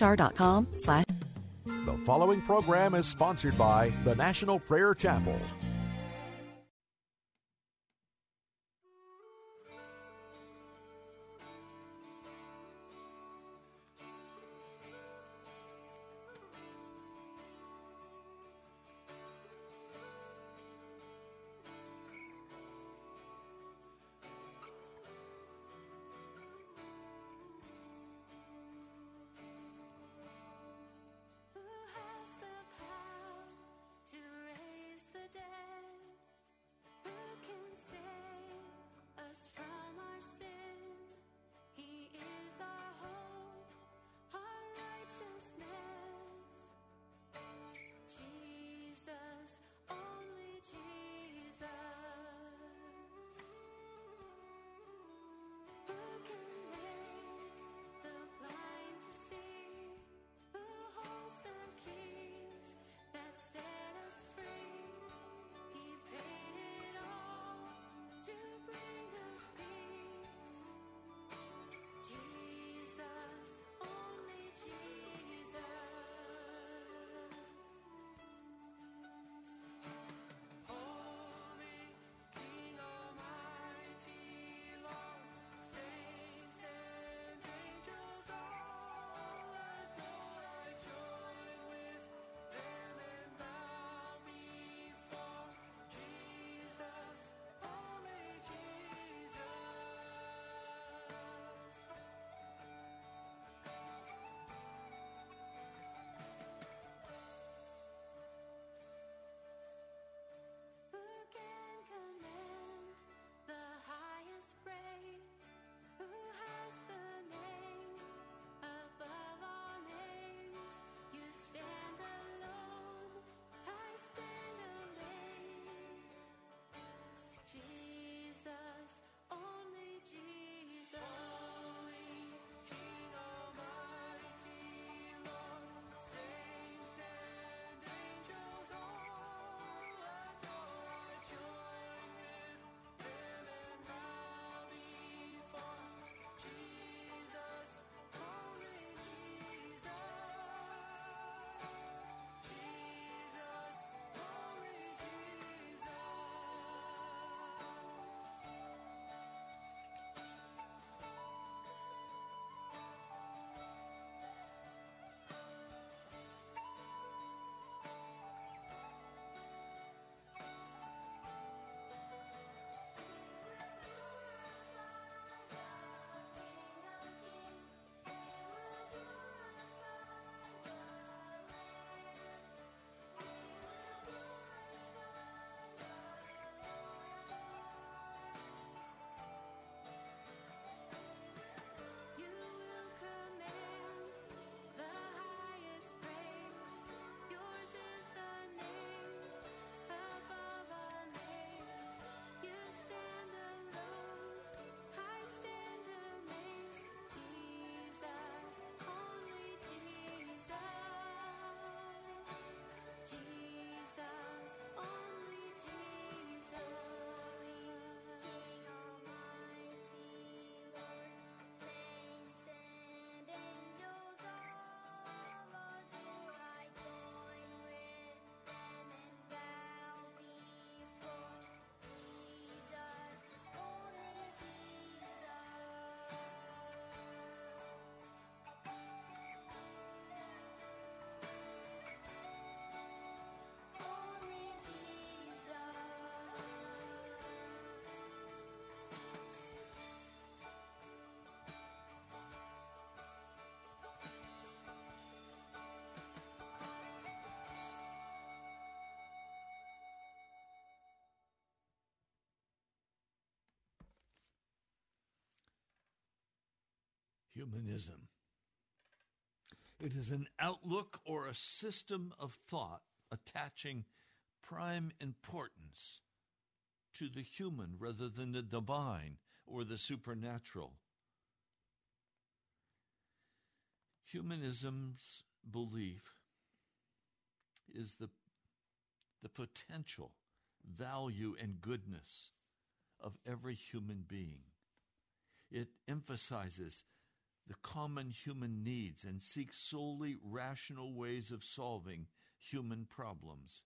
HR.com slash. The following program is sponsored by the National Prayer Chapel. Humanism. It is an outlook or a system of thought attaching prime importance to the human rather than the divine or the supernatural. Humanism's belief is the, the potential value and goodness of every human being. It emphasizes the common human needs and seeks solely rational ways of solving human problems.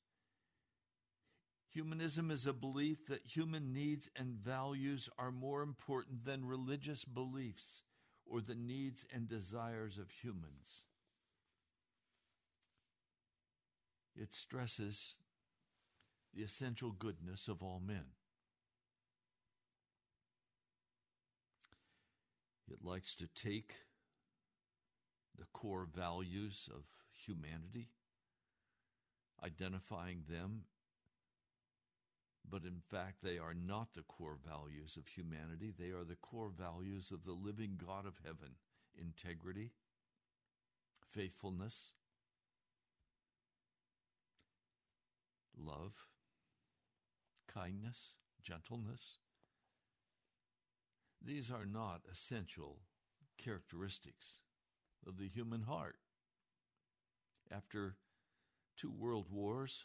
Humanism is a belief that human needs and values are more important than religious beliefs or the needs and desires of humans. It stresses the essential goodness of all men. It likes to take the core values of humanity, identifying them, but in fact, they are not the core values of humanity. They are the core values of the living God of heaven integrity, faithfulness, love, kindness, gentleness. These are not essential characteristics of the human heart. After two world wars,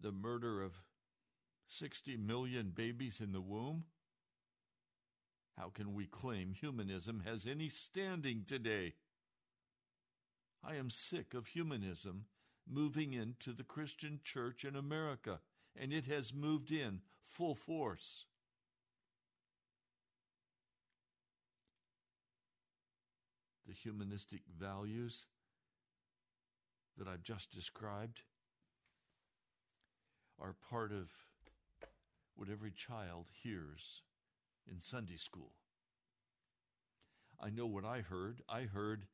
the murder of 60 million babies in the womb, how can we claim humanism has any standing today? I am sick of humanism moving into the Christian church in America, and it has moved in full force. The humanistic values that I've just described are part of what every child hears in Sunday school. I know what I heard. I heard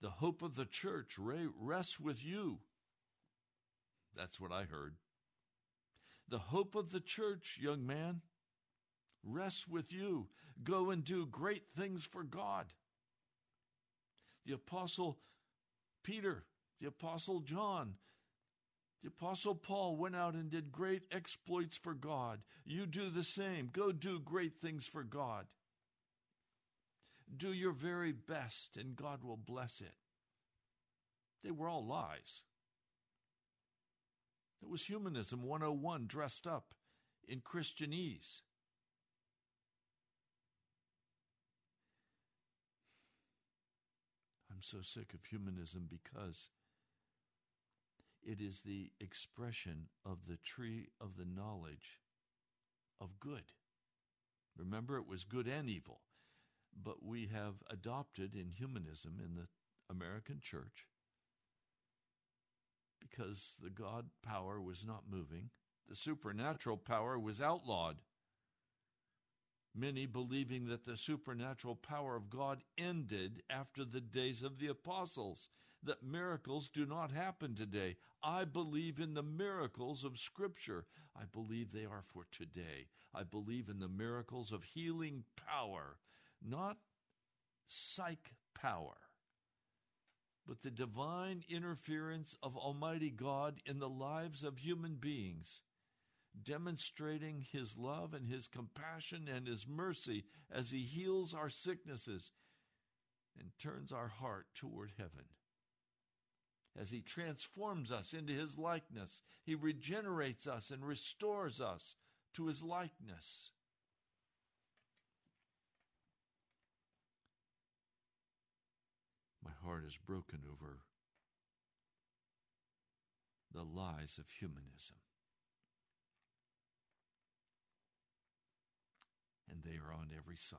the hope of the church rests with you. That's what I heard. The hope of the church, young man, rests with you. Go and do great things for God. The Apostle Peter, the Apostle John, the Apostle Paul went out and did great exploits for God. You do the same. Go do great things for God. Do your very best, and God will bless it. They were all lies. It was humanism 101 dressed up in Christianese. So sick of humanism because it is the expression of the tree of the knowledge of good. Remember, it was good and evil. But we have adopted in humanism in the American church because the God power was not moving, the supernatural power was outlawed. Many believing that the supernatural power of God ended after the days of the apostles, that miracles do not happen today. I believe in the miracles of Scripture. I believe they are for today. I believe in the miracles of healing power, not psych power, but the divine interference of Almighty God in the lives of human beings demonstrating his love and his compassion and his mercy as he heals our sicknesses and turns our heart toward heaven. As he transforms us into his likeness, he regenerates us and restores us to his likeness. My heart is broken over the lies of humanism. They are on every side.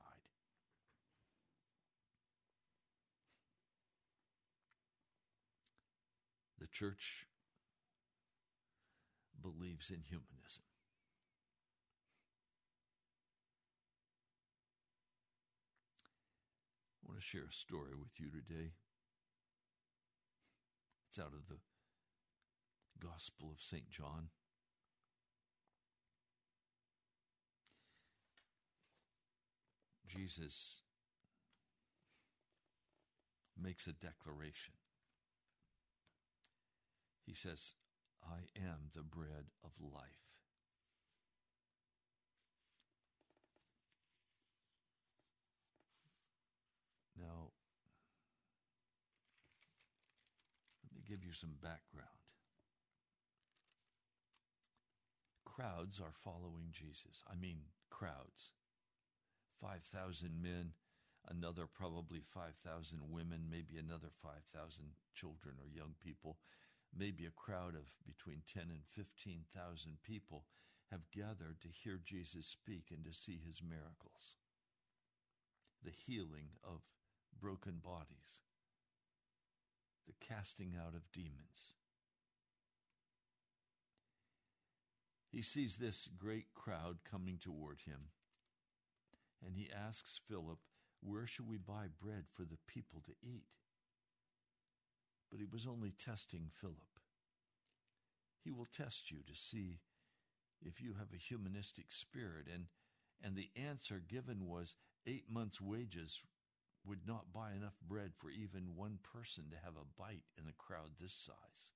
The church believes in humanism. I want to share a story with you today. It's out of the Gospel of St. John. Jesus makes a declaration. He says, I am the bread of life. Now, let me give you some background. Crowds are following Jesus. I mean, crowds. 5,000 men, another probably 5,000 women, maybe another 5,000 children or young people, maybe a crowd of between 10 and 15,000 people have gathered to hear Jesus speak and to see his miracles. The healing of broken bodies, the casting out of demons. He sees this great crowd coming toward him, and he asks Philip, Where shall we buy bread for the people to eat? But he was only testing Philip. He will test you to see if you have a humanistic spirit, and, and the answer given was eight months' wages would not buy enough bread for even one person to have a bite in a crowd this size.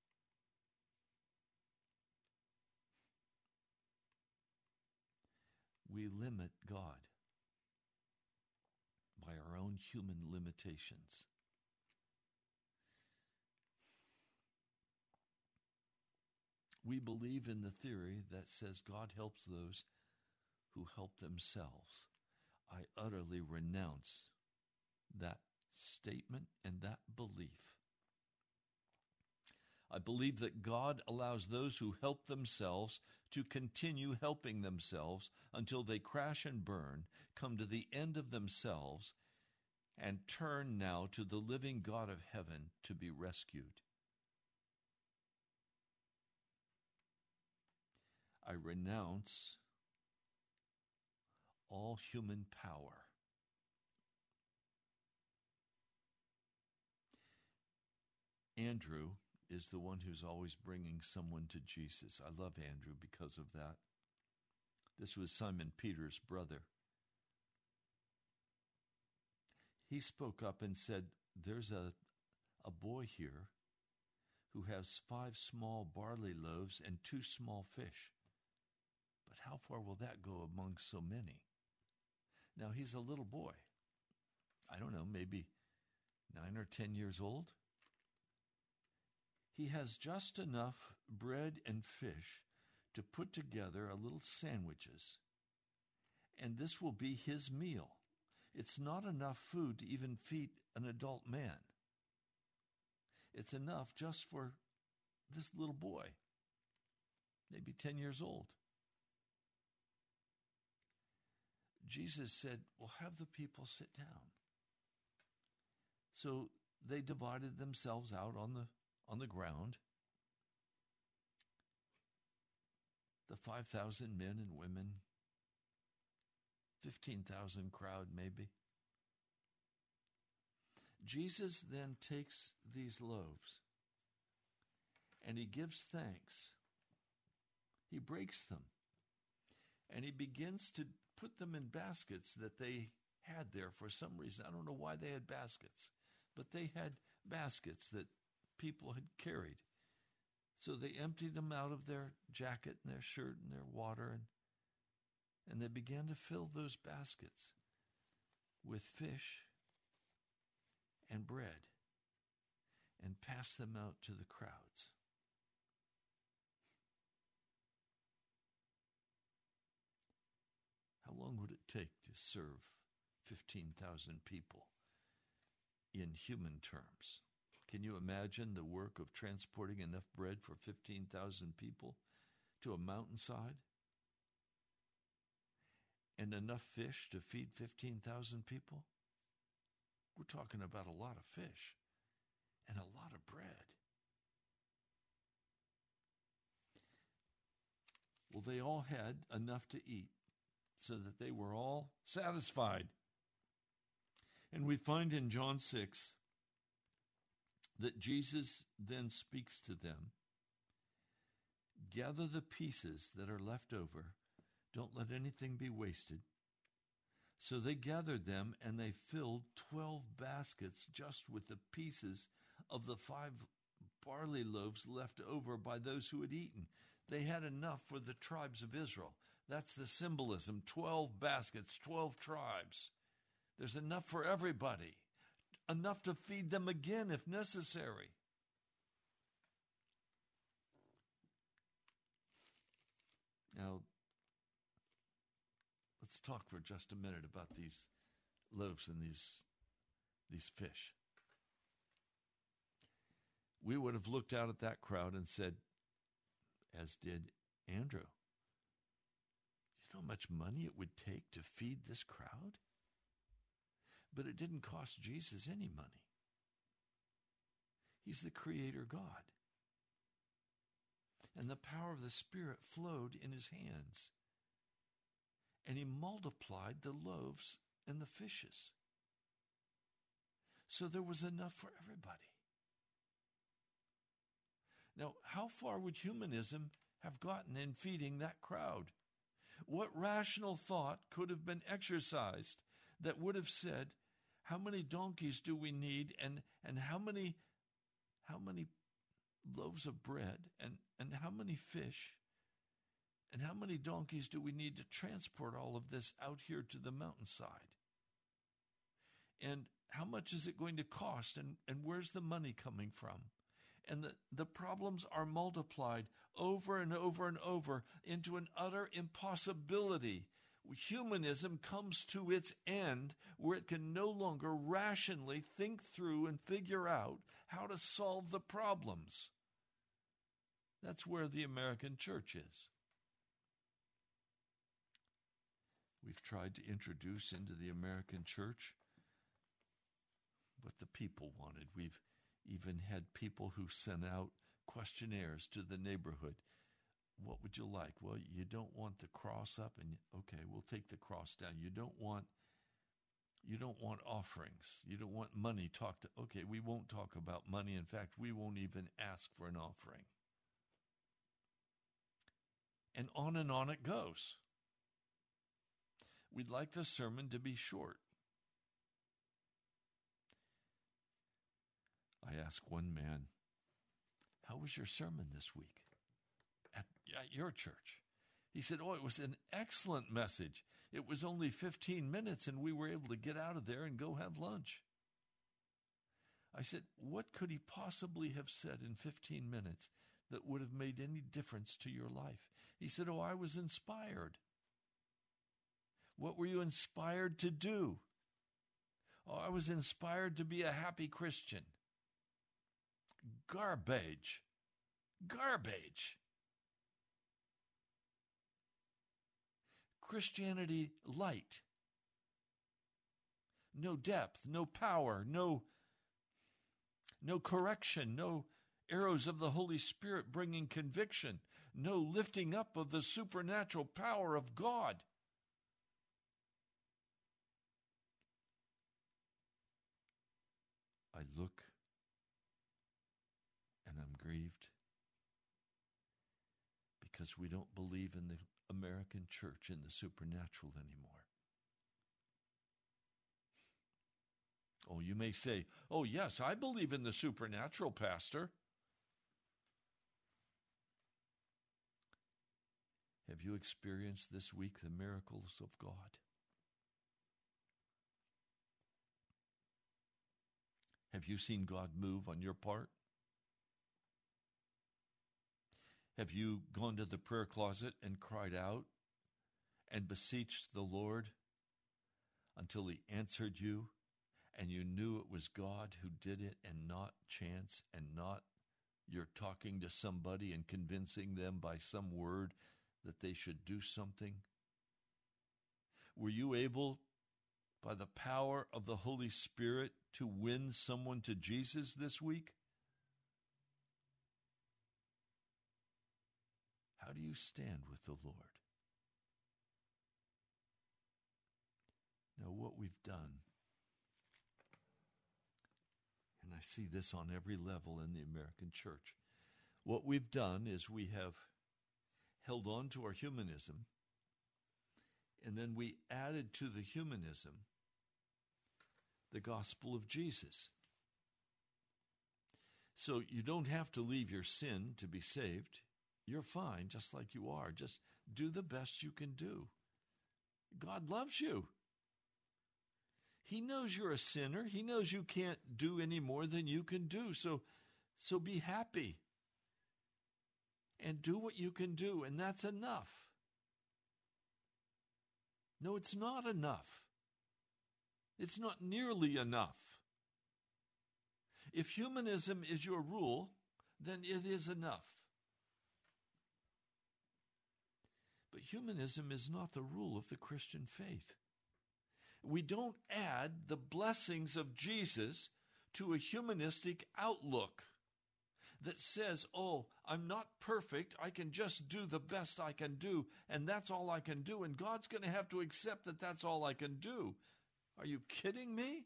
We limit God by our own human limitations. We believe in the theory that says God helps those who help themselves. I utterly renounce that statement and that belief. I believe that God allows those who help themselves to continue helping themselves until they crash and burn, come to the end of themselves, and turn now to the living God of heaven to be rescued. I renounce all human power. Andrew is the one who's always bringing someone to Jesus. I love Andrew because of that. This was Simon Peter's brother. He spoke up and said, There's a, a boy here who has five small barley loaves and two small fish. But how far will that go among so many? Now, he's a little boy. I don't know, maybe nine or ten years old. He has just enough bread and fish to put together a little sandwiches. And this will be his meal. It's not enough food to even feed an adult man. It's enough just for this little boy, maybe 10 years old. Jesus said, Well, have the people sit down. So they divided themselves out on the on the ground. The 5,000 men and women, 15,000 crowd maybe. Jesus then takes these loaves and he gives thanks. He breaks them and he begins to put them in baskets that they had there for some reason. I don't know why they had baskets, but they had baskets that people had carried. So they emptied them out of their jacket and their shirt and their water, and, and they began to fill those baskets with fish and bread and pass them out to the crowds. How long would it take to serve 15,000 people in human terms? Can you imagine the work of transporting enough bread for 15,000 people to a mountainside? And enough fish to feed 15,000 people? We're talking about a lot of fish and a lot of bread. Well, they all had enough to eat so that they were all satisfied. And we find in John 6 that Jesus then speaks to them Gather the pieces that are left over, don't let anything be wasted. So they gathered them, and they filled twelve baskets just with the pieces of the five barley loaves left over by those who had eaten. They had enough for the tribes of Israel. That's the symbolism 12 baskets, 12 tribes. There's enough for everybody, enough to feed them again if necessary. Now, let's talk for just a minute about these loaves and these, these fish. We would have looked out at that crowd and said, as did Andrew, you know how much money it would take to feed this crowd? But it didn't cost Jesus any money. He's the Creator God. And the power of the Spirit flowed in his hands. And he multiplied the loaves and the fishes. So there was enough for everybody. Now, how far would humanism have gotten in feeding that crowd? What rational thought could have been exercised that would have said, how many donkeys do we need and, and how many how many loaves of bread and, and how many fish and how many donkeys do we need to transport all of this out here to the mountainside? And how much is it going to cost and, and where's the money coming from? and the, the problems are multiplied over and over and over into an utter impossibility. Humanism comes to its end where it can no longer rationally think through and figure out how to solve the problems. That's where the American church is. We've tried to introduce into the American church what the people wanted. We've even had people who sent out questionnaires to the neighborhood. What would you like? Well, you don't want the cross up and okay, we'll take the cross down. You don't want you don't want offerings. You don't want money talked to okay, we won't talk about money. In fact, we won't even ask for an offering. And on and on it goes. We'd like the sermon to be short. I asked one man, How was your sermon this week at, your church? He said, Oh, it was an excellent message. It was only 15 minutes, and we were able to get out of there and go have lunch. I said, What could he possibly have said in 15 minutes that would have made any difference to your life? He said, Oh, I was inspired. What were you inspired to do? Oh, I was inspired to be a happy Christian. Garbage. Garbage. Christianity light. No depth, no power, no no correction, no arrows of the Holy Spirit bringing conviction, no lifting up of the supernatural power of God. I look and I'm grieved because we don't believe in the American church in the supernatural anymore. Oh, you may say, Oh, yes, I believe in the supernatural, Pastor. Have you experienced this week the miracles of God? Have you seen God move on your part? Have you gone to the prayer closet and cried out and beseeched the Lord until He answered you and you knew it was God who did it and not chance and not you're talking to somebody and convincing them by some word that they should do something? Were you able, by the power of the Holy Spirit, to win someone to Jesus this week? How do you stand with the Lord? Now, what we've done, and I see this on every level in the American church, what we've done is we have held on to our humanism And then we added to the humanism the gospel of Jesus. So you don't have to leave your sin to be saved. You're fine just like you are. Just do the best you can do. God loves you. He knows you're a sinner. He knows you can't do any more than you can do. So so be happy. And do what you can do and that's enough. No, it's not enough. It's not nearly enough. If humanism is your rule, then it is enough. But humanism is not the rule of the Christian faith. We don't add the blessings of Jesus to a humanistic outlook that says, oh, I'm not perfect. I can just do the best I can do, and that's all I can do. And God's going to have to accept that that's all I can do. Are you kidding me?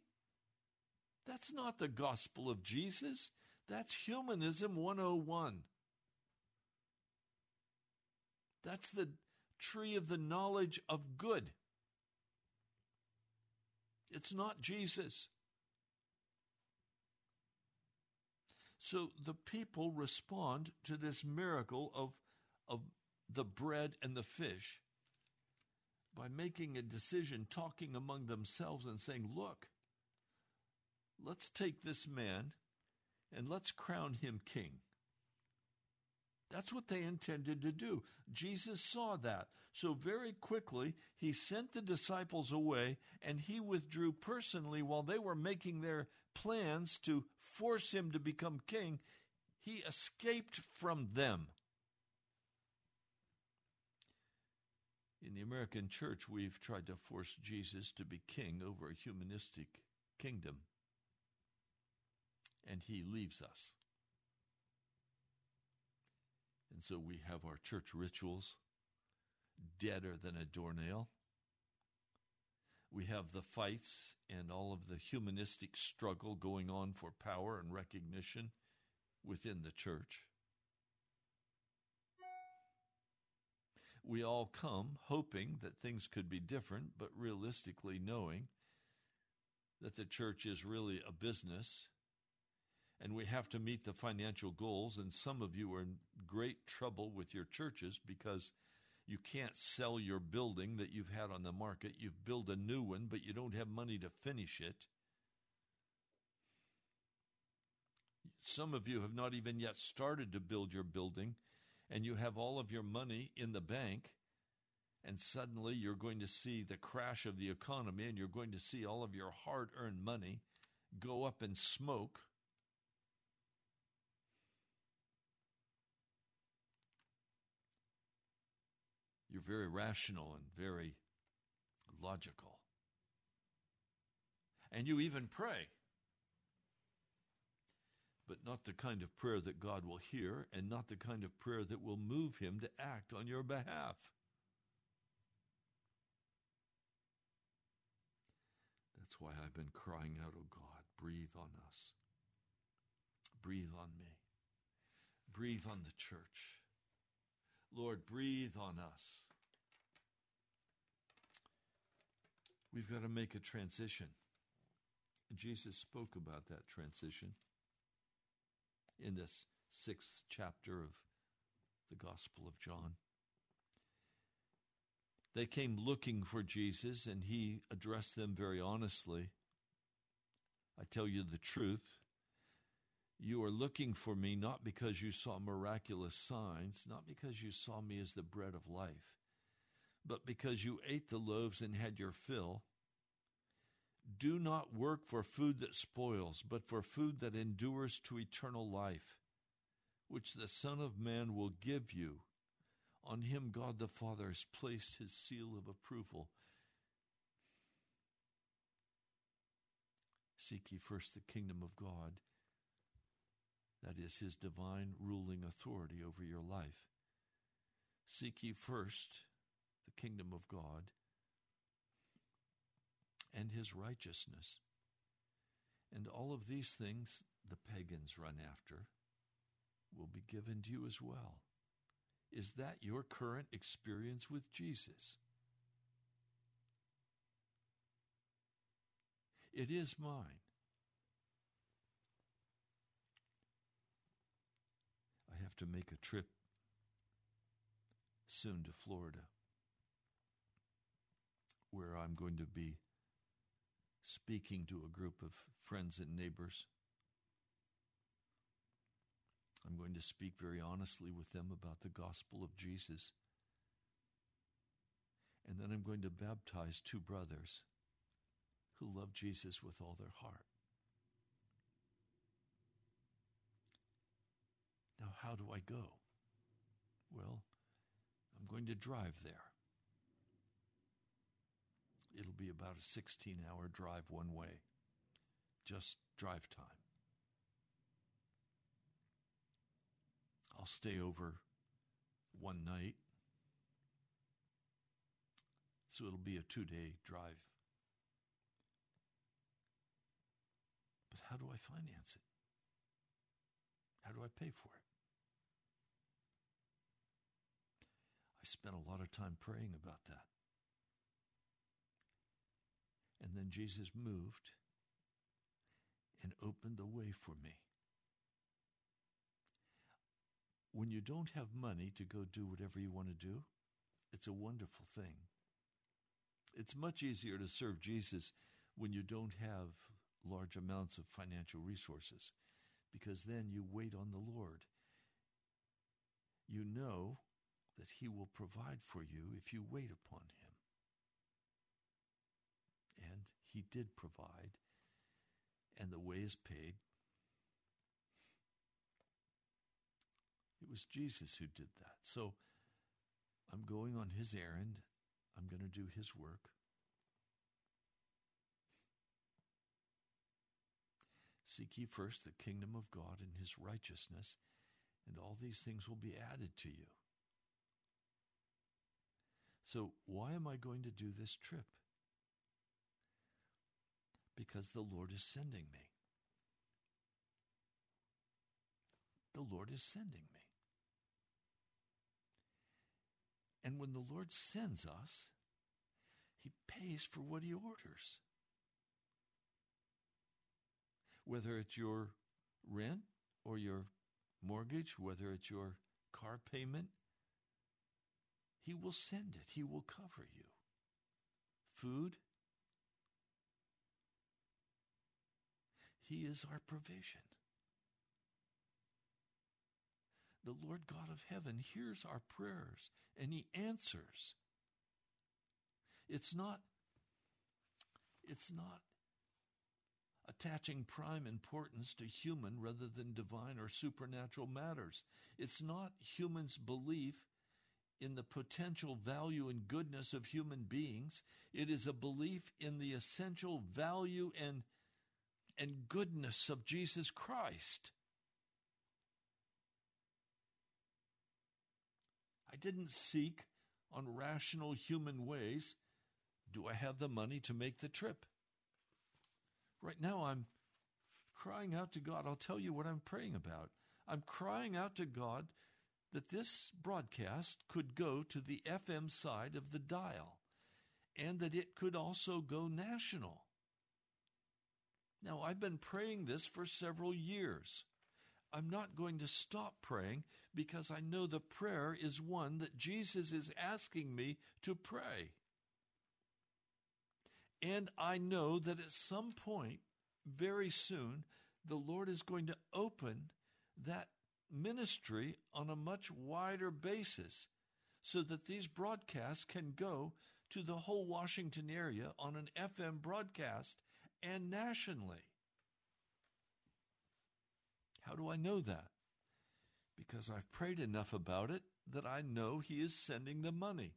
That's not the gospel of Jesus. That's humanism 101. That's the tree of the knowledge of good. It's not Jesus. So the people respond to this miracle of, of the bread and the fish by making a decision, talking among themselves and saying, Look, let's take this man and let's crown him king. That's what they intended to do. Jesus saw that. So, very quickly, he sent the disciples away and he withdrew personally while they were making their plans to force him to become king. He escaped from them. In the American church, we've tried to force Jesus to be king over a humanistic kingdom, and he leaves us. And so we have our church rituals deader than a doornail. We have the fights and all of the humanistic struggle going on for power and recognition within the church. We all come hoping that things could be different, but realistically knowing that the church is really a business and we have to meet the financial goals. And some of you are in great trouble with your churches because you can't sell your building that you've had on the market. You've built a new one, but you don't have money to finish it. Some of you have not even yet started to build your building, and you have all of your money in the bank, and suddenly you're going to see the crash of the economy, and you're going to see all of your hard earned money go up in smoke You're very rational and very logical. And you even pray. But not the kind of prayer that God will hear, and not the kind of prayer that will move Him to act on your behalf. That's why I've been crying out, Oh God, breathe on us. Breathe on me. Breathe on the church. Lord, breathe on us. We've got to make a transition. Jesus spoke about that transition in this sixth chapter of the Gospel of John. They came looking for Jesus, and he addressed them very honestly. I tell you the truth. You are looking for me not because you saw miraculous signs, not because you saw me as the bread of life, but because you ate the loaves and had your fill. Do not work for food that spoils, but for food that endures to eternal life, which the Son of Man will give you. On him God the Father has placed his seal of approval. Seek ye first the kingdom of God that is, his divine ruling authority over your life. Seek ye first the kingdom of God and his righteousness. And all of these things the pagans run after will be given to you as well. Is that your current experience with Jesus? It is mine. Have to make a trip soon to Florida where I'm going to be speaking to a group of friends and neighbors. I'm going to speak very honestly with them about the gospel of Jesus. And then I'm going to baptize two brothers who love Jesus with all their heart. How do I go? Well, I'm going to drive there. It'll be about a 16 hour drive one way, just drive time. I'll stay over one night, so it'll be a two day drive. But how do I finance it? How do I pay for it? I spent a lot of time praying about that. And then Jesus moved and opened the way for me. When you don't have money to go do whatever you want to do, it's a wonderful thing. It's much easier to serve Jesus when you don't have large amounts of financial resources because then you wait on the Lord. You know that He will provide for you if you wait upon Him. And He did provide, and the way is paid. It was Jesus who did that. So I'm going on His errand, I'm going to do His work. Seek ye first the kingdom of God and his righteousness, and all these things will be added to you. So, why am I going to do this trip? Because the Lord is sending me. The Lord is sending me. And when the Lord sends us, He pays for what He orders. Whether it's your rent or your mortgage, whether it's your car payment, He will send it. He will cover you. Food, He is our provision. The Lord God of heaven hears our prayers and He answers. It's not, it's not attaching prime importance to human rather than divine or supernatural matters. It's not humans' belief in the potential value and goodness of human beings. It is a belief in the essential value and, and goodness of Jesus Christ. I didn't seek on rational human ways. Do I have the money to make the trip? Right now, I'm crying out to God. I'll tell you what I'm praying about. I'm crying out to God that this broadcast could go to the FM side of the dial and that it could also go national. Now, I've been praying this for several years. I'm not going to stop praying because I know the prayer is one that Jesus is asking me to pray. And I know that at some point, very soon, the Lord is going to open that ministry on a much wider basis so that these broadcasts can go to the whole Washington area on an FM broadcast and nationally. How do I know that? Because I've prayed enough about it that I know He is sending the money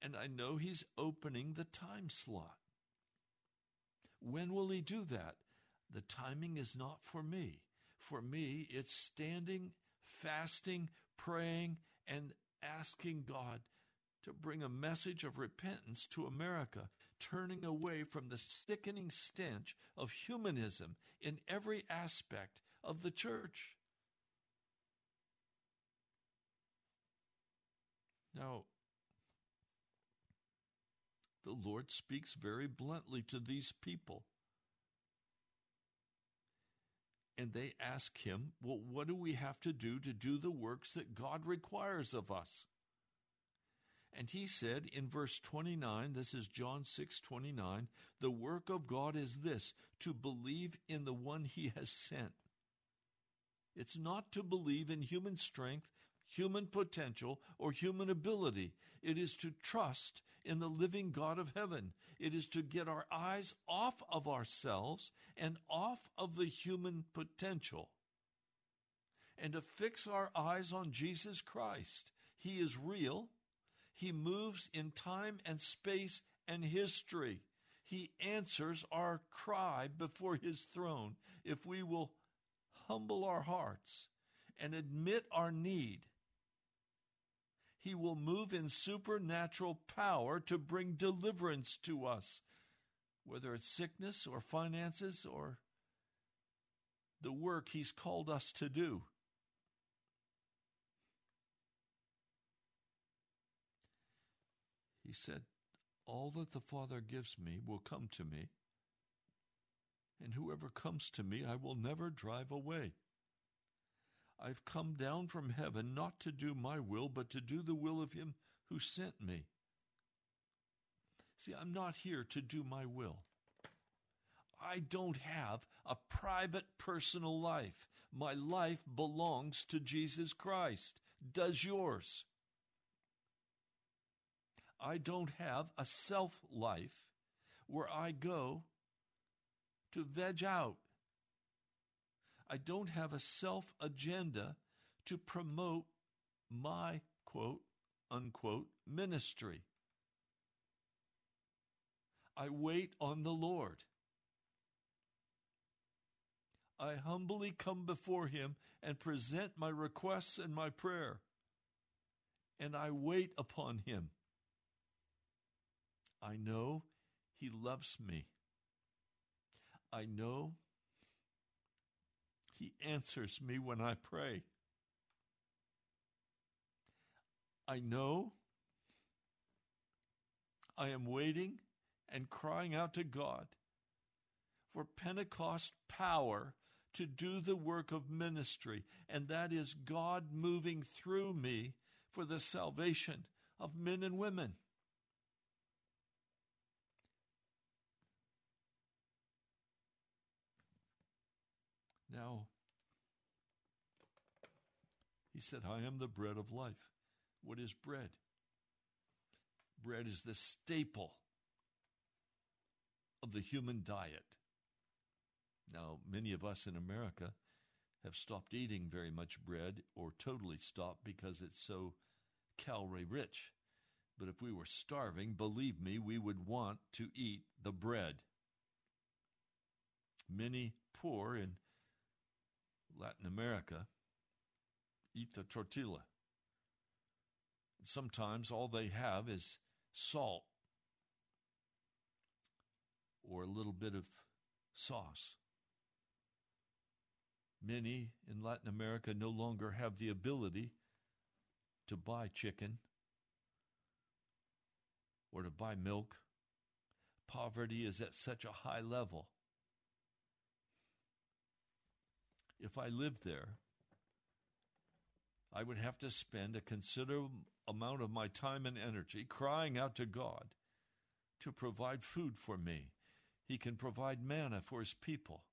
and I know He's opening the time slot. When will He do that? The timing is not for me. For me, it's standing, fasting, praying, and asking God to bring a message of repentance to America, turning away from the sickening stench of humanism in every aspect of the church. Now, the Lord speaks very bluntly to these people And they ask him, Well, what do we have to do to do the works that God requires of us? And he said in verse 29, this is John 6 29, the work of God is this, to believe in the one he has sent. It's not to believe in human strength, human potential, or human ability. It is to trust in the living God of heaven. It is to get our eyes off of ourselves and off of the human potential and to fix our eyes on Jesus Christ. He is real. He moves in time and space and history. He answers our cry before his throne if we will humble our hearts and admit our need. He will move in supernatural power to bring deliverance to us, whether it's sickness or finances or the work he's called us to do. He said, All that the Father gives me will come to me, and whoever comes to me I will never drive away. I've come down from heaven not to do my will, but to do the will of him who sent me. See, I'm not here to do my will. I don't have a private personal life. My life belongs to Jesus Christ. Does yours? I don't have a self life where I go to veg out. I don't have a self agenda to promote my quote unquote ministry. I wait on the Lord. I humbly come before Him and present my requests and my prayer, and I wait upon Him. I know He loves me. I know He answers me when I pray. I know I am waiting and crying out to God for Pentecost power to do the work of ministry, and that is God moving through me for the salvation of men and women. Now, said, I am the bread of life. What is bread? Bread is the staple of the human diet. Now, many of us in America have stopped eating very much bread or totally stopped because it's so calorie rich. But if we were starving, believe me, we would want to eat the bread. Many poor in Latin America eat the tortilla. Sometimes all they have is salt or a little bit of sauce. Many in Latin America no longer have the ability to buy chicken or to buy milk. Poverty is at such a high level. If I lived there, I would have to spend a considerable amount of my time and energy crying out to God to provide food for me. He can provide manna for his people.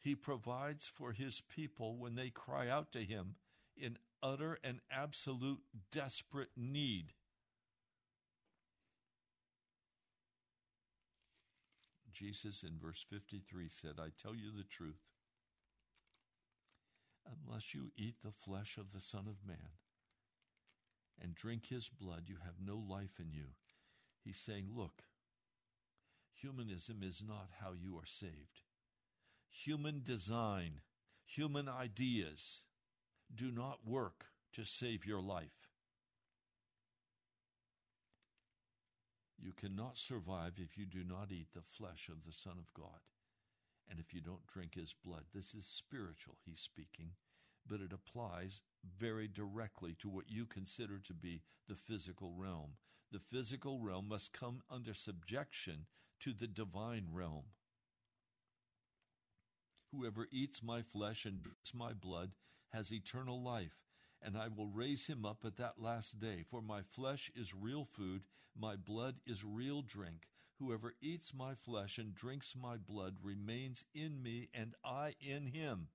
He provides for his people when they cry out to him in utter and absolute desperate need. Jesus in verse 53 said, I tell you the truth. Unless you eat the flesh of the Son of Man and drink his blood, you have no life in you. He's saying, Look, humanism is not how you are saved. Human design, human ideas do not work to save your life. You cannot survive if you do not eat the flesh of the Son of God and if you don't drink his blood. This is spiritual, he's speaking, but it applies very directly to what you consider to be the physical realm. The physical realm must come under subjection to the divine realm. Whoever eats my flesh and drinks my blood has eternal life, and I will raise him up at that last day. For my flesh is real food, my blood is real drink. Whoever eats my flesh and drinks my blood remains in me, and I in him.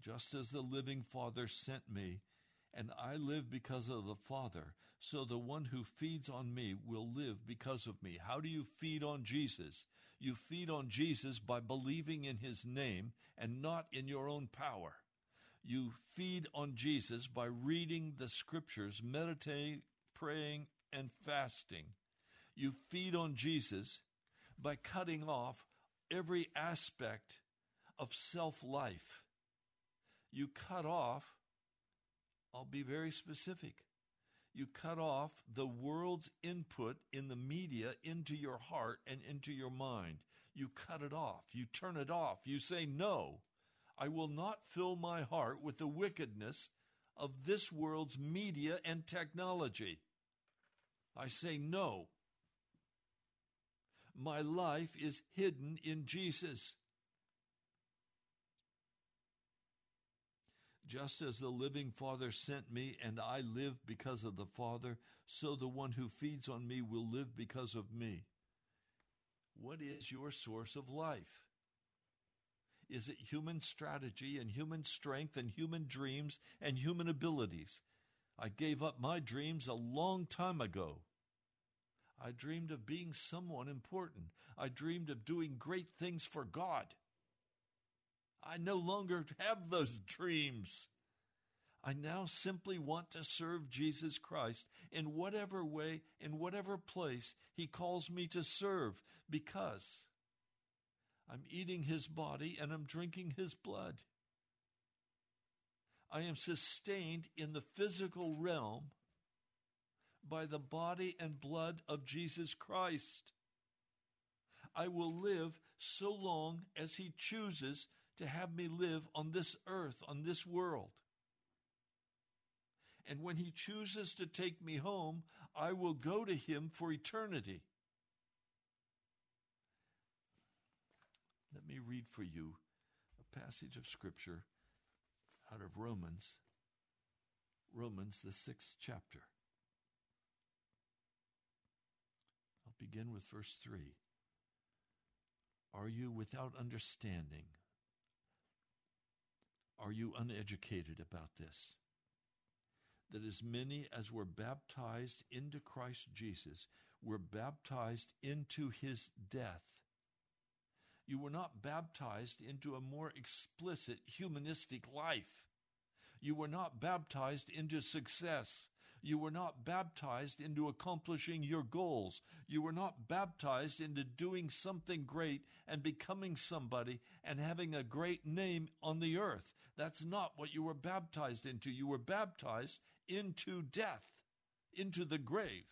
Just as the living Father sent me, and I live because of the Father, so the one who feeds on me will live because of me. How do you feed on Jesus? You feed on Jesus by believing in his name and not in your own power. You feed on Jesus by reading the scriptures, meditating, praying, and fasting. You feed on Jesus by cutting off every aspect of self life. You cut off, I'll be very specific. You cut off the world's input in the media into your heart and into your mind. You cut it off. You turn it off. You say, No, I will not fill my heart with the wickedness of this world's media and technology. I say, No. My life is hidden in Jesus. Just as the living Father sent me, and I live because of the Father, so the one who feeds on me will live because of me. What is your source of life? Is it human strategy and human strength and human dreams and human abilities? I gave up my dreams a long time ago. I dreamed of being someone important. I dreamed of doing great things for God. I no longer have those dreams. I now simply want to serve Jesus Christ in whatever way, in whatever place He calls me to serve, because I'm eating His body and I'm drinking His blood. I am sustained in the physical realm by the body and blood of Jesus Christ. I will live so long as He chooses to have me live on this earth, on this world. And when He chooses to take me home, I will go to Him for eternity. Let me read for you a passage of Scripture out of Romans, Romans, the sixth chapter. I'll begin with verse 3. Are you without understanding? Are you uneducated about this? That as many as were baptized into Christ Jesus were baptized into his death. You were not baptized into a more explicit humanistic life. You were not baptized into success. You were not baptized into accomplishing your goals. You were not baptized into doing something great and becoming somebody and having a great name on the earth. That's not what you were baptized into. You were baptized into death, into the grave.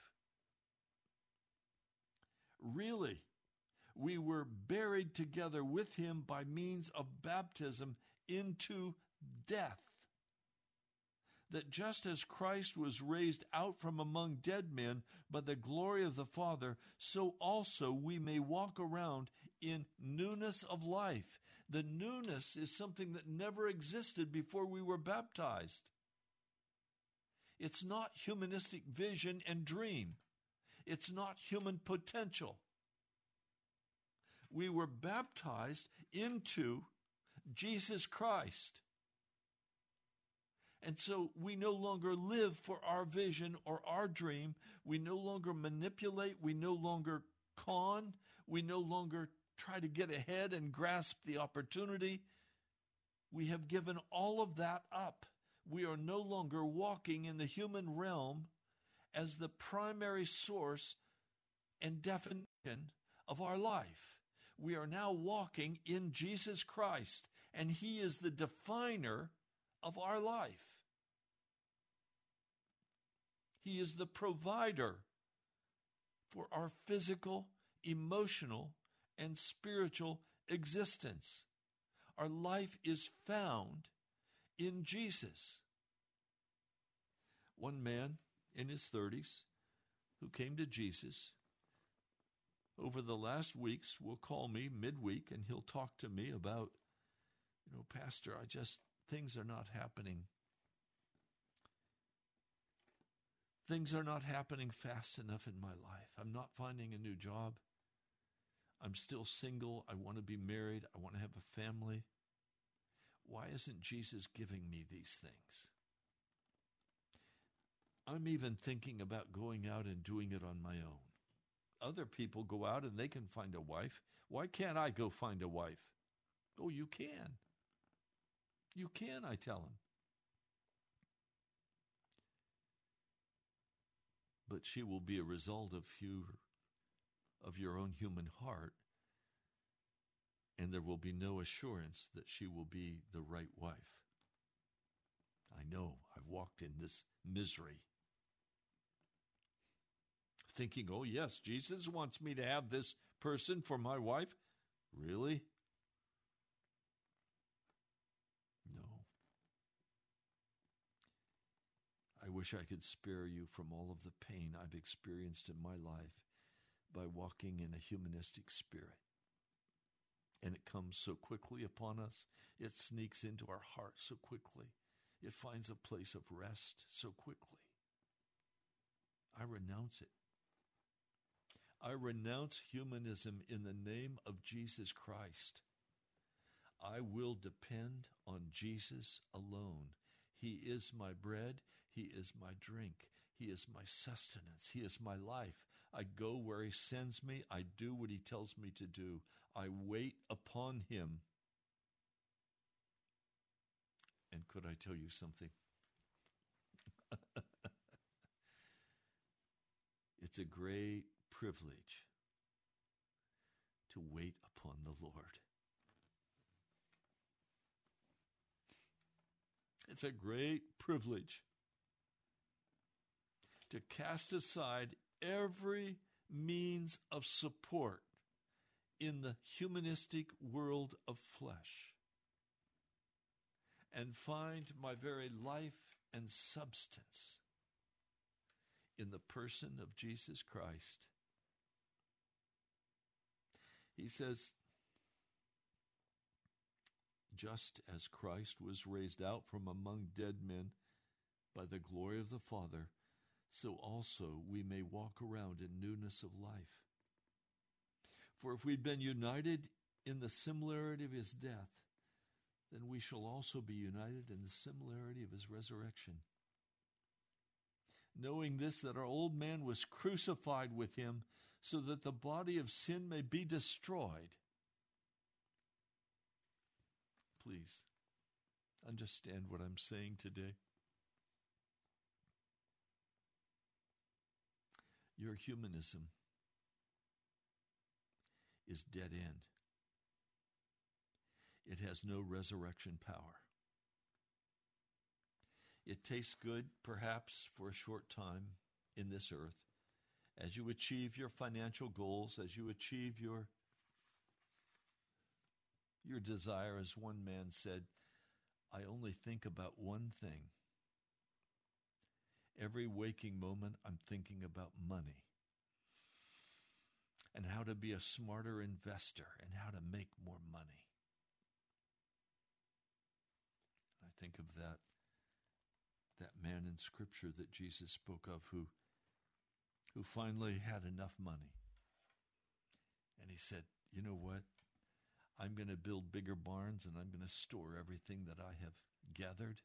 Really, we were buried together with him by means of baptism into death that just as Christ was raised out from among dead men by the glory of the Father, so also we may walk around in newness of life. The newness is something that never existed before we were baptized. It's not humanistic vision and dream. It's not human potential. We were baptized into Jesus Christ. And so we no longer live for our vision or our dream. We no longer manipulate. We no longer con. We no longer try to get ahead and grasp the opportunity. We have given all of that up. We are no longer walking in the human realm as the primary source and definition of our life. We are now walking in Jesus Christ, and He is the definer of our life. He is the provider for our physical, emotional, and spiritual existence. Our life is found in Jesus. One man in his 30s who came to Jesus, over the last weeks will call me midweek and he'll talk to me about, you know, Pastor, I just, things are not happening. Things are not happening fast enough in my life. I'm not finding a new job. I'm still single. I want to be married. I want to have a family. Why isn't Jesus giving me these things? I'm even thinking about going out and doing it on my own. Other people go out and they can find a wife. Why can't I go find a wife? Oh, you can. You can, I tell him. But she will be a result of you of your own human heart, and there will be no assurance that she will be the right wife. I know I've walked in this misery. Thinking, oh, yes, Jesus wants me to have this person for my wife. Really? No. I wish I could spare you from all of the pain I've experienced in my life by walking in a humanistic spirit. And it comes so quickly upon us, it sneaks into our heart so quickly, it finds a place of rest so quickly. I renounce it. I renounce humanism in the name of Jesus Christ. I will depend on Jesus alone. He is my bread. He is my drink. He is my sustenance. He is my life. I go where He sends me. I do what He tells me to do. I wait upon Him. And could I tell you something? it's a great privilege to wait upon the Lord. It's a great privilege to cast aside every means of support in the humanistic world of flesh and find my very life and substance in the person of Jesus Christ. He says, just as Christ was raised out from among dead men by the glory of the Father, so also we may walk around in newness of life. For if we've been united in the similarity of his death, then we shall also be united in the similarity of his resurrection. Knowing this, that our old man was crucified with him, so that the body of sin may be destroyed. Please understand what I'm saying today. Your humanism is dead end. It has no resurrection power. It tastes good, perhaps, for a short time in this earth. As you achieve your financial goals, as you achieve your, your desire, as one man said, I only think about one thing Every waking moment, I'm thinking about money and how to be a smarter investor and how to make more money. I think of that that man in scripture that Jesus spoke of who who finally had enough money. And he said, "You know what? I'm going to build bigger barns and I'm going to store everything that I have gathered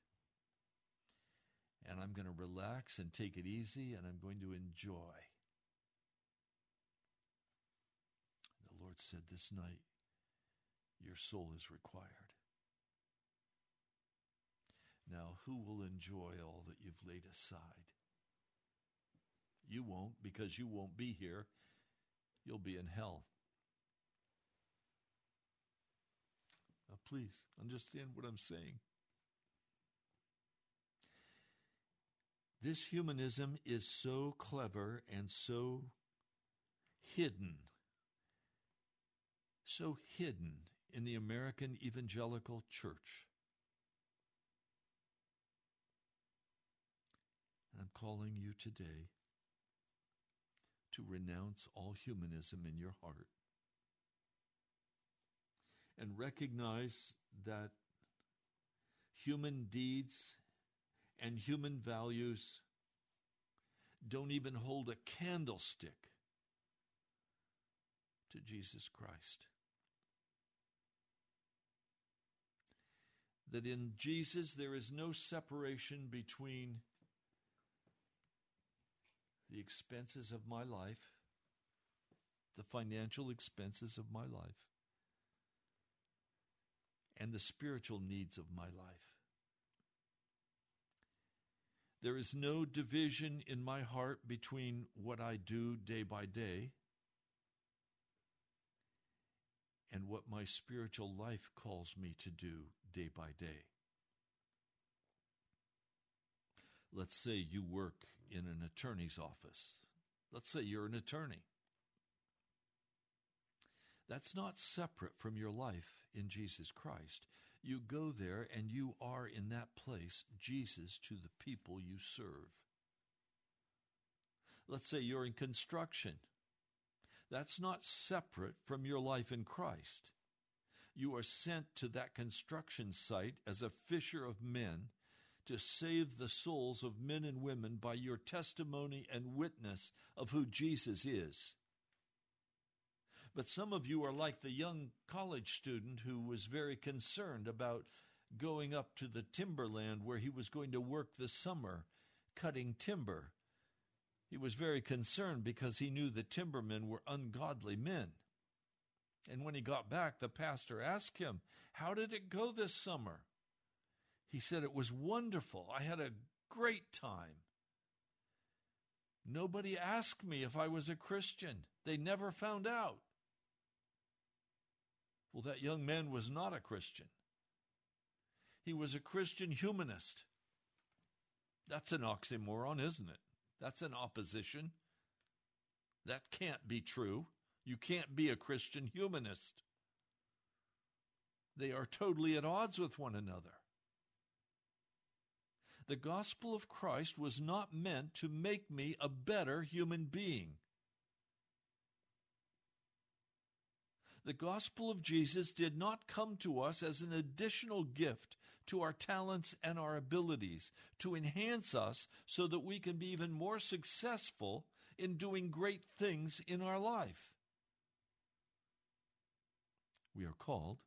and I'm going to relax and take it easy and I'm going to enjoy. The Lord said this night, Your soul is required. Now, who will enjoy all that you've laid aside? You won't because you won't be here. You'll be in hell. Now, please understand what I'm saying. This humanism is so clever and so hidden, so hidden in the American evangelical church. I'm calling you today to renounce all humanism in your heart and recognize that human deeds and human values don't even hold a candlestick to Jesus Christ. That in Jesus there is no separation between the expenses of my life, the financial expenses of my life, and the spiritual needs of my life. There is no division in my heart between what I do day by day and what my spiritual life calls me to do day by day. Let's say you work in an attorney's office. Let's say you're an attorney. That's not separate from your life in Jesus Christ. You go there and you are in that place Jesus to the people you serve. Let's say you're in construction. That's not separate from your life in Christ. You are sent to that construction site as a fisher of men to save the souls of men and women by your testimony and witness of who Jesus is. But some of you are like the young college student who was very concerned about going up to the timberland where he was going to work the summer cutting timber. He was very concerned because he knew the timbermen were ungodly men. And when he got back, the pastor asked him, How did it go this summer? He said, It was wonderful. I had a great time. Nobody asked me if I was a Christian. They never found out. Well, that young man was not a Christian. He was a Christian humanist. That's an oxymoron, isn't it? That's an opposition. That can't be true. You can't be a Christian humanist. They are totally at odds with one another. The gospel of Christ was not meant to make me a better human being. The gospel of Jesus did not come to us as an additional gift to our talents and our abilities to enhance us so that we can be even more successful in doing great things in our life. We are called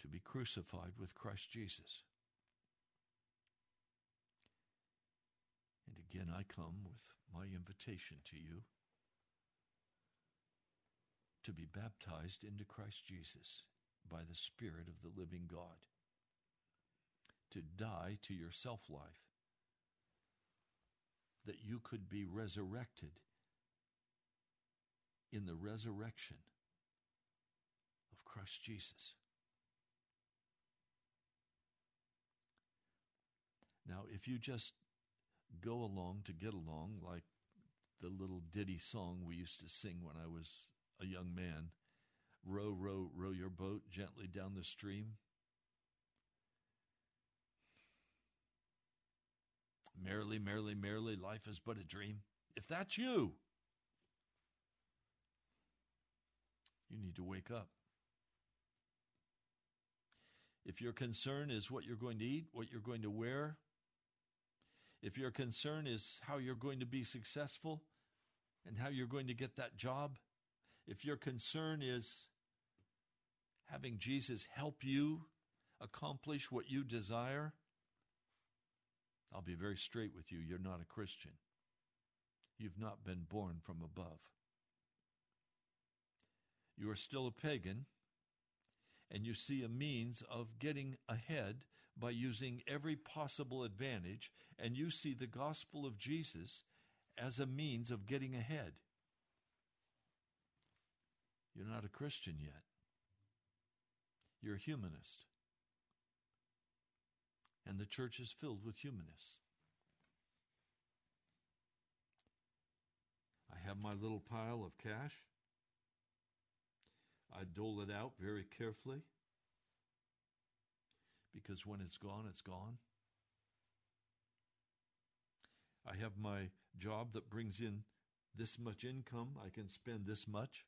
to be crucified with Christ Jesus. And again, I come with my invitation to you to be baptized into Christ Jesus by the Spirit of the living God, to die to your self life, that you could be resurrected in the resurrection of Christ Jesus. Now, if you just go along to get along, like the little ditty song we used to sing when I was a young man, row, row, row your boat gently down the stream. Merrily, merrily, merrily, life is but a dream. If that's you, you need to wake up. If your concern is what you're going to eat, what you're going to wear, if your concern is how you're going to be successful and how you're going to get that job, if your concern is having Jesus help you accomplish what you desire, I'll be very straight with you. You're not a Christian. You've not been born from above. You are still a pagan, and you see a means of getting ahead by using every possible advantage, and you see the gospel of Jesus as a means of getting ahead. You're not a Christian yet. You're a humanist. And the church is filled with humanists. I have my little pile of cash. I dole it out very carefully because when it's gone, it's gone. I have my job that brings in this much income, I can spend this much.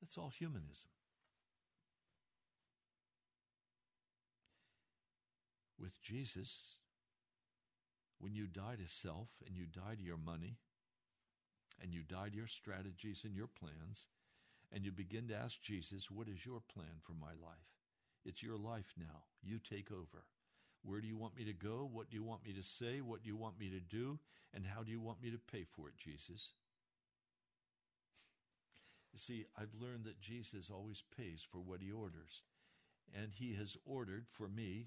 That's all humanism. With Jesus, when you die to self and you die to your money and you die to your strategies and your plans, and you begin to ask Jesus, What is your plan for my life? It's your life now. You take over. Where do you want me to go? What do you want me to say? What do you want me to do? And how do you want me to pay for it, Jesus? You see, I've learned that Jesus always pays for what he orders. And he has ordered for me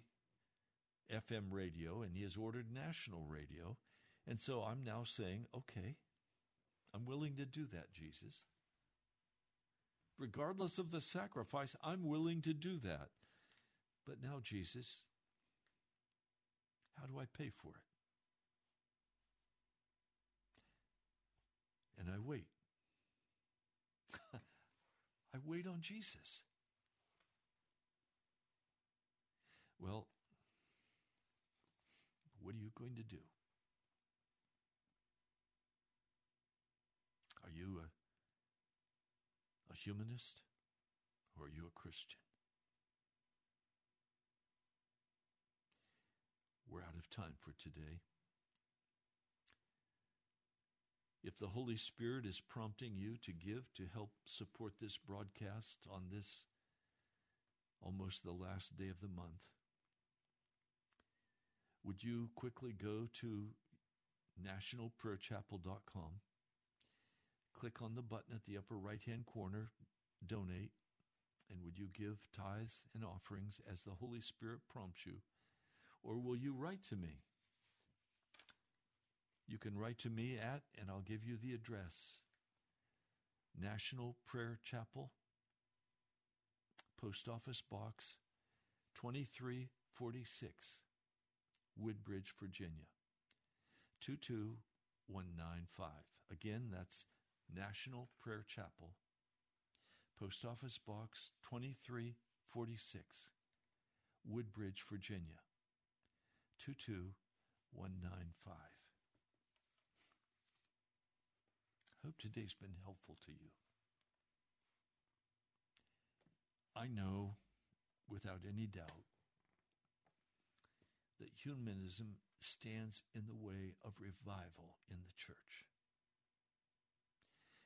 FM radio and he has ordered national radio. And so I'm now saying, okay, I'm willing to do that, Jesus. Regardless of the sacrifice, I'm willing to do that. But now, Jesus, how do I pay for it? And I wait. I wait on Jesus. Well, what are you going to do? Are you a, a humanist or are you a Christian? We're out of time for today. If the Holy Spirit is prompting you to give to help support this broadcast on this almost the last day of the month, would you quickly go to nationalprayerchapel.com, click on the button at the upper right hand corner, donate, and would you give tithes and offerings as the Holy Spirit prompts you? Or will you write to me? You can write to me at, and I'll give you the address National Prayer Chapel, Post Office Box 2346, Woodbridge, Virginia 22195. Again, that's National Prayer Chapel, Post Office Box 2346, Woodbridge, Virginia 22195. I hope today's been helpful to you. I know without any doubt that humanism stands in the way of revival in the church.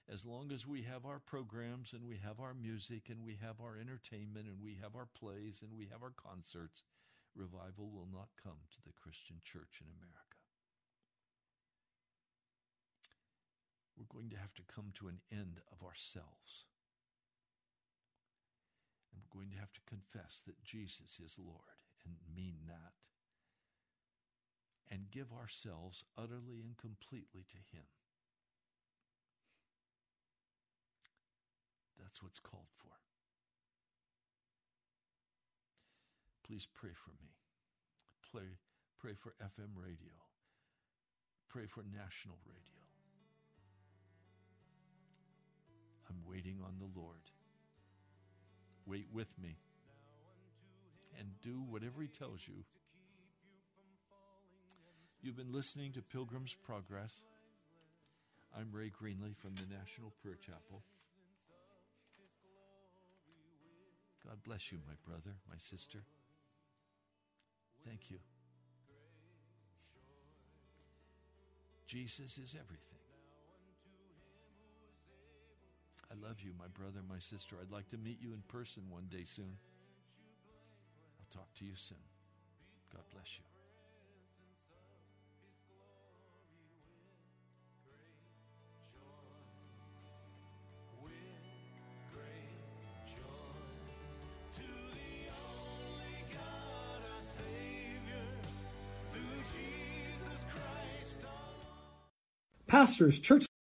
As long as we have our programs and we have our music and we have our entertainment and we have our plays and we have our concerts, revival will not come to the Christian church in America. We're going to have to come to an end of ourselves. And we're going to have to confess that Jesus is Lord and mean that. And give ourselves utterly and completely to Him. That's what's called for. Please pray for me. Pray, pray for FM radio. Pray for national radio. I'm waiting on the Lord. Wait with me and do whatever He tells you. You've been listening to Pilgrim's Progress. I'm Ray Greenley from the National Prayer Chapel. God bless you, my brother, my sister. Thank you. Jesus is everything. I love you, my brother, my sister. I'd like to meet you in person one day soon. I'll talk to you soon. God bless you. Pastors, church